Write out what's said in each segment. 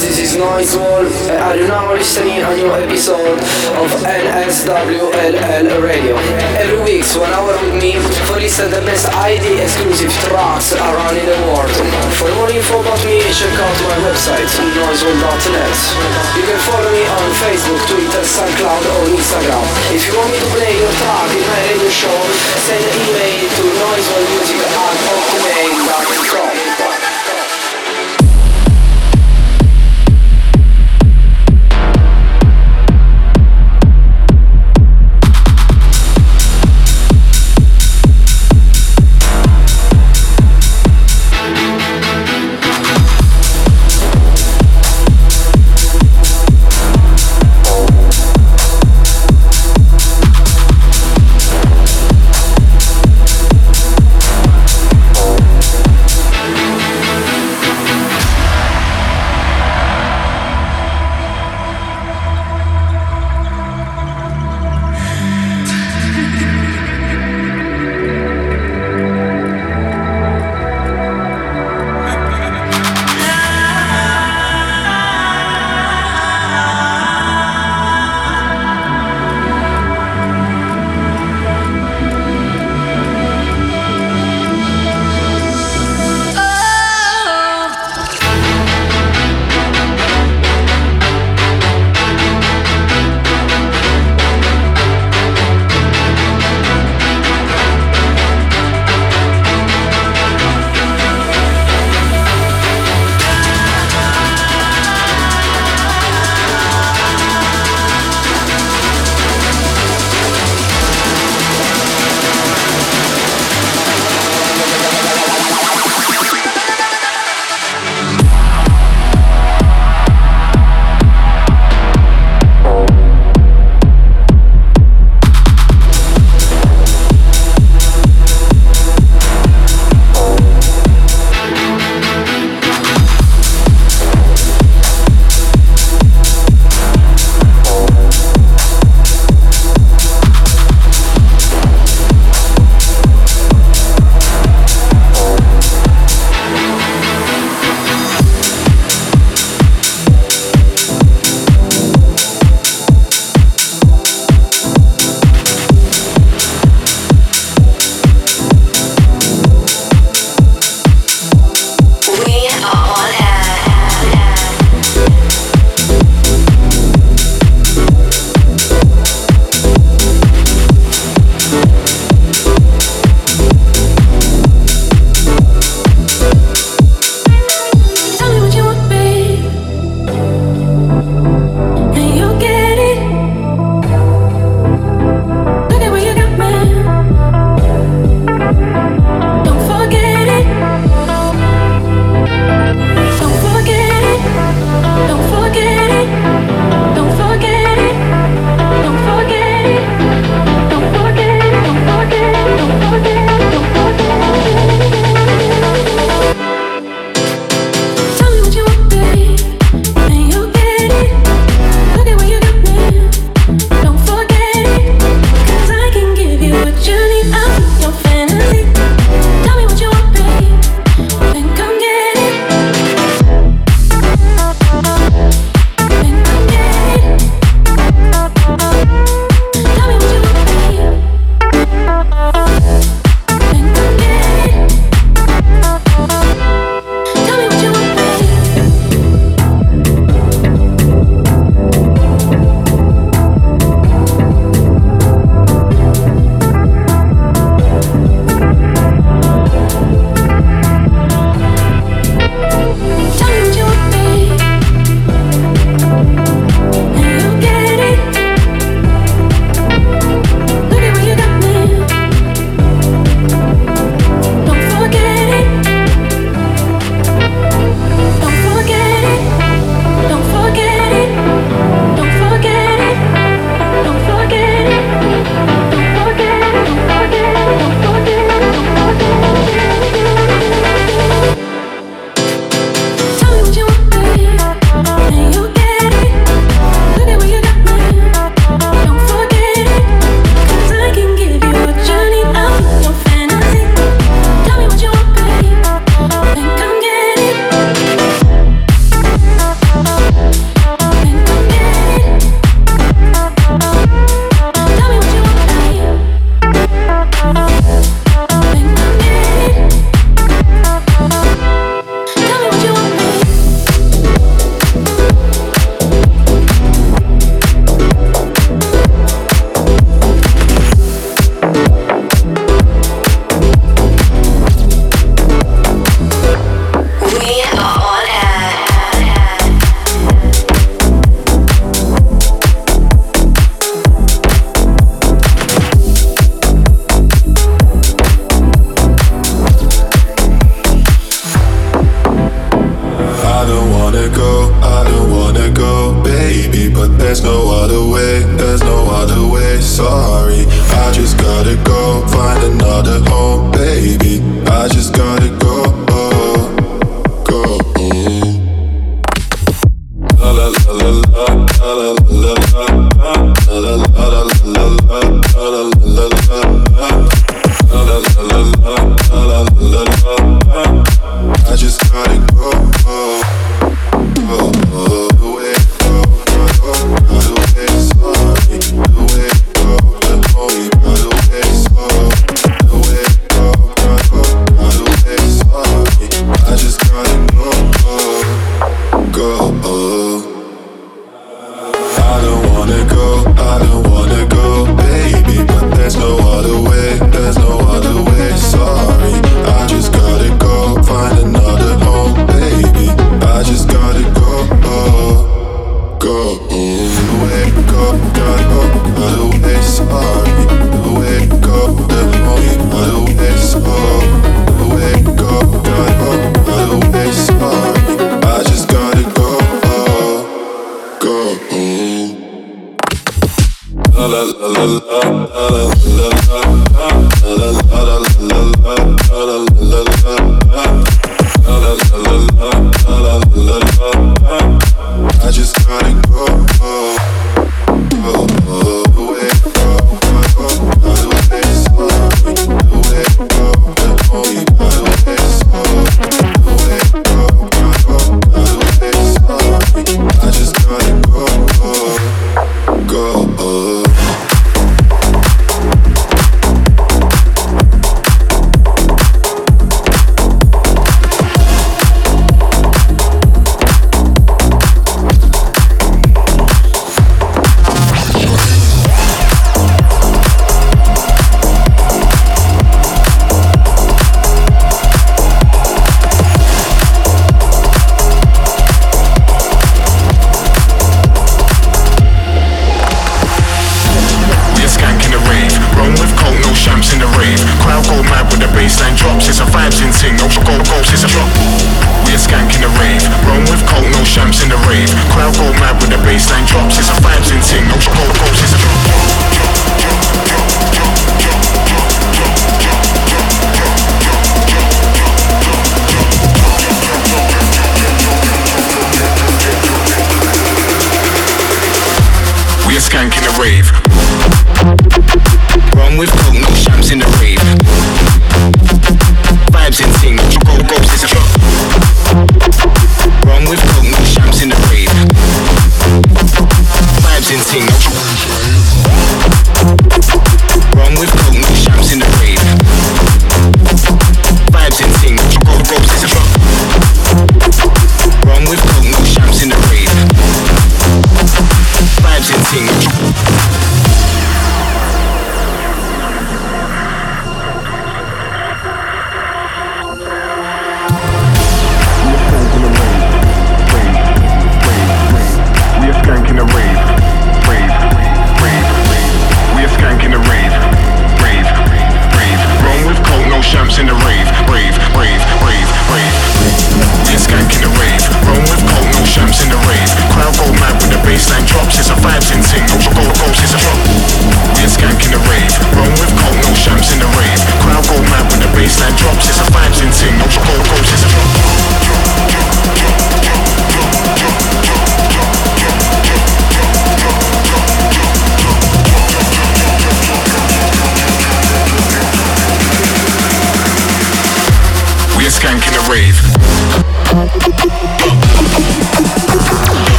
this is Noise Wall and are you now listening a new episode of NSWLL Radio. Every week, one hour with me for listen the best ID exclusive tracks around in the world. For more info about me, check out my website noisewall.net. You can follow me on Facebook, Twitter, SoundCloud or Instagram. If you want me to play your track in my radio show, send an email to noisewallmusic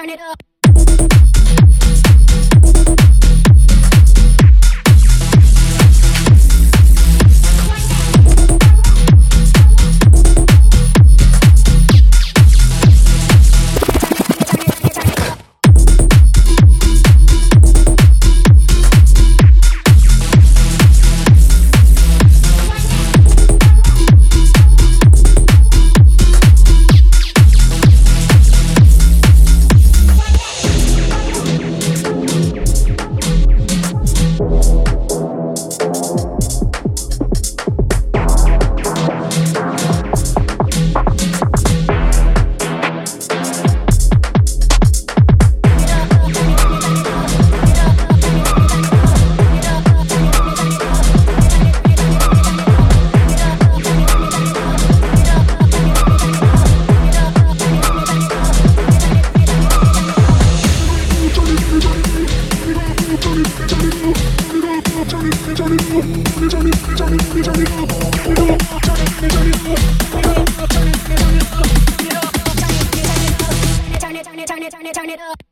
turn it up. turn it up.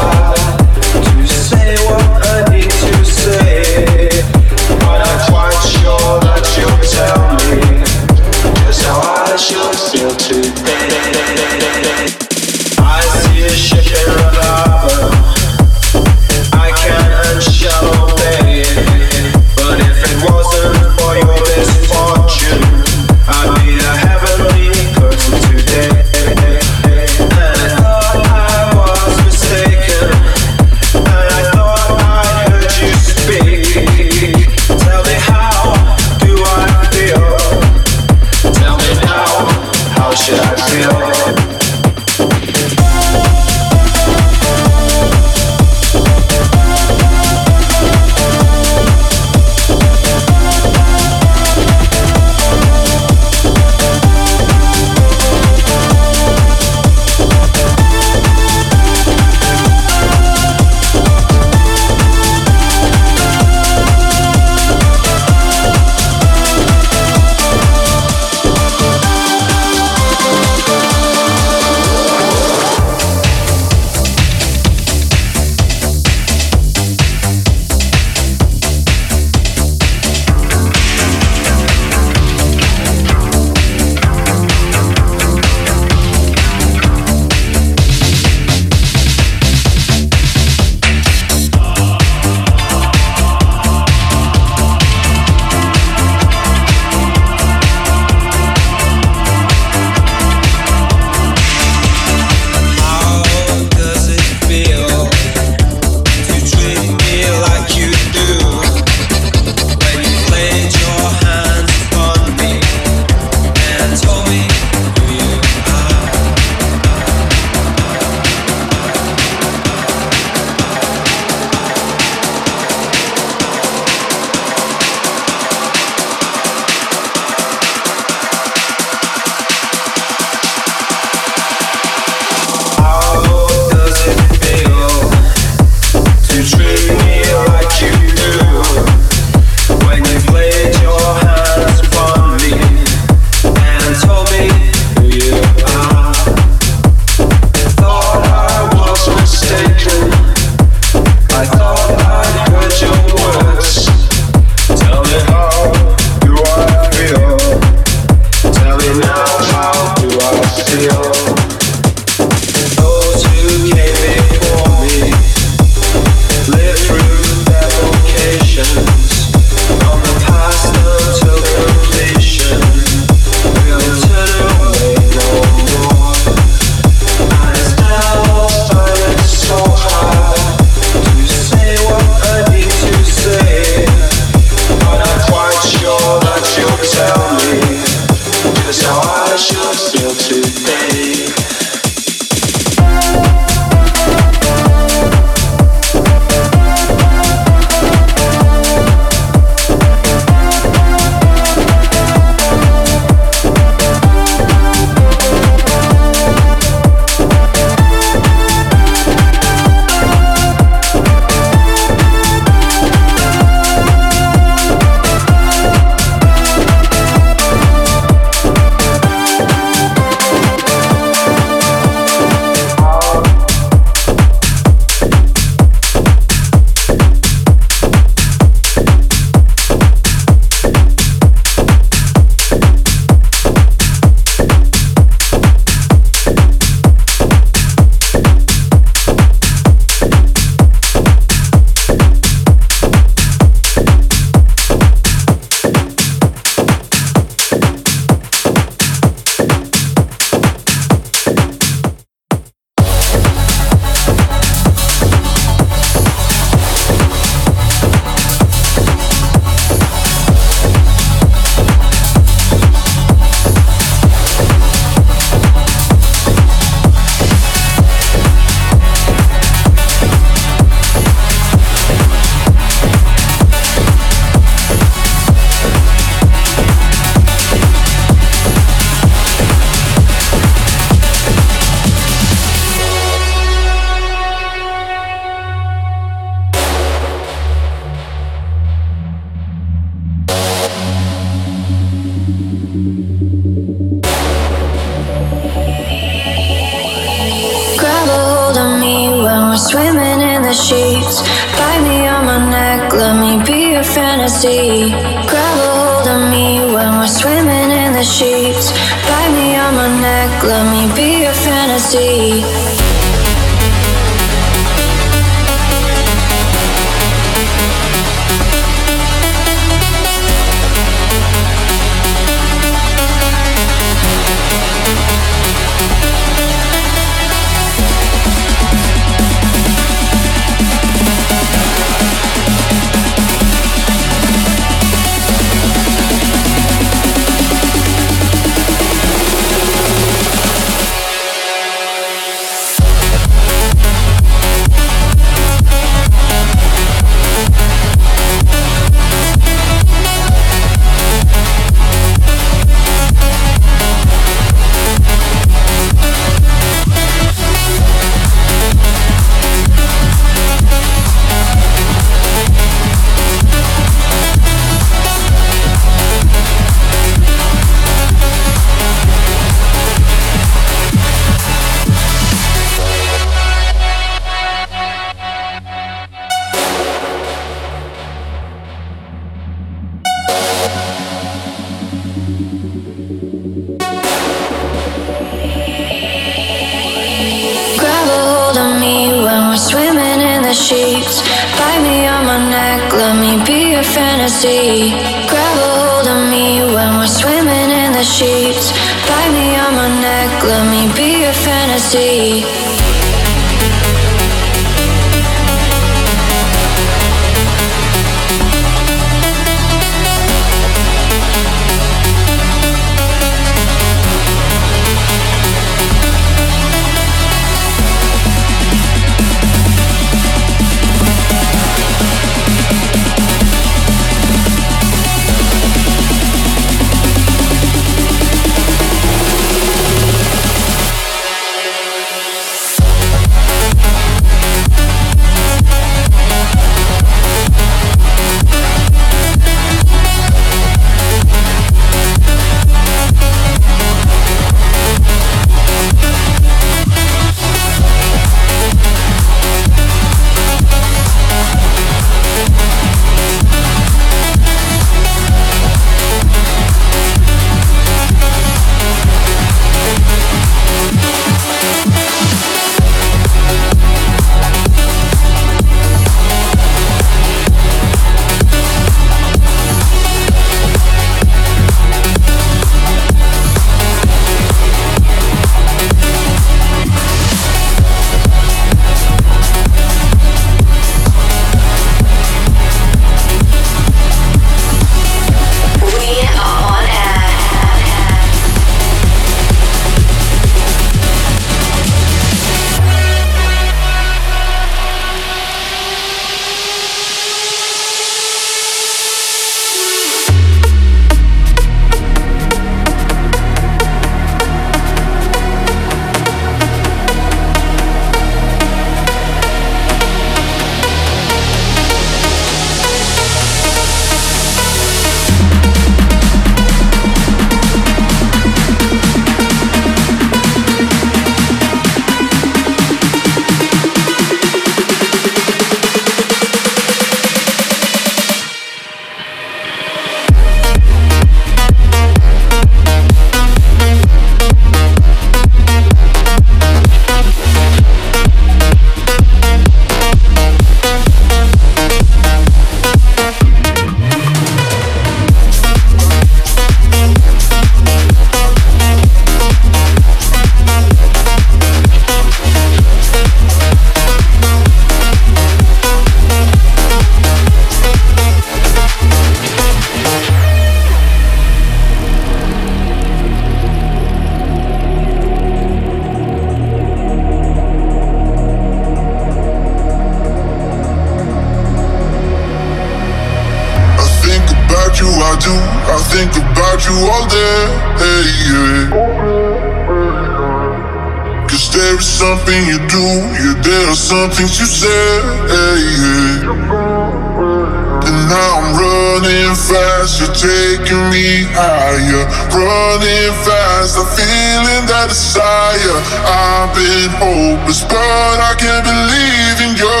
Taking me higher. Running fast, I'm feeling that desire. I've been hopeless, but I can't believe in you.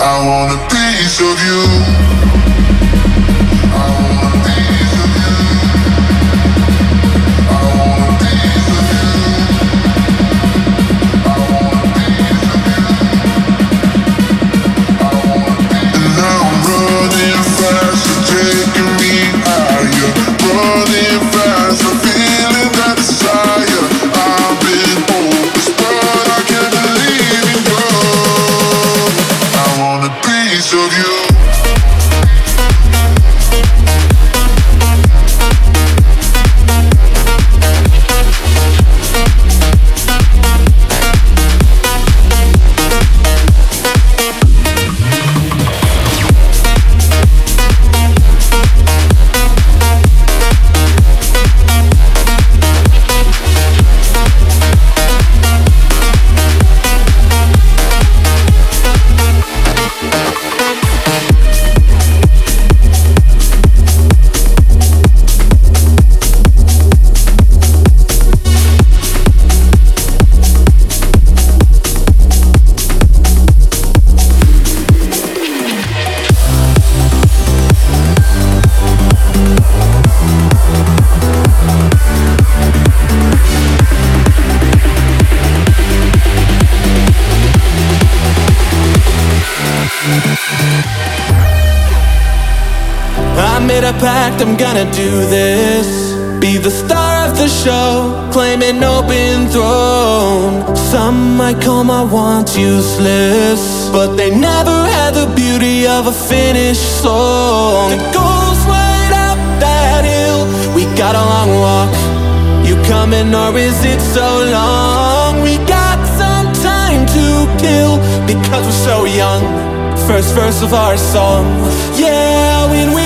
I want a piece of you. I'm gonna do this. Be the star of the show, claim an open throne. Some might call my wants useless, but they never had the beauty of a finished song. It goes right up that hill. We got a long walk. You coming or is it so long? We got some time to kill because we're so young. First verse of our song. Yeah, when we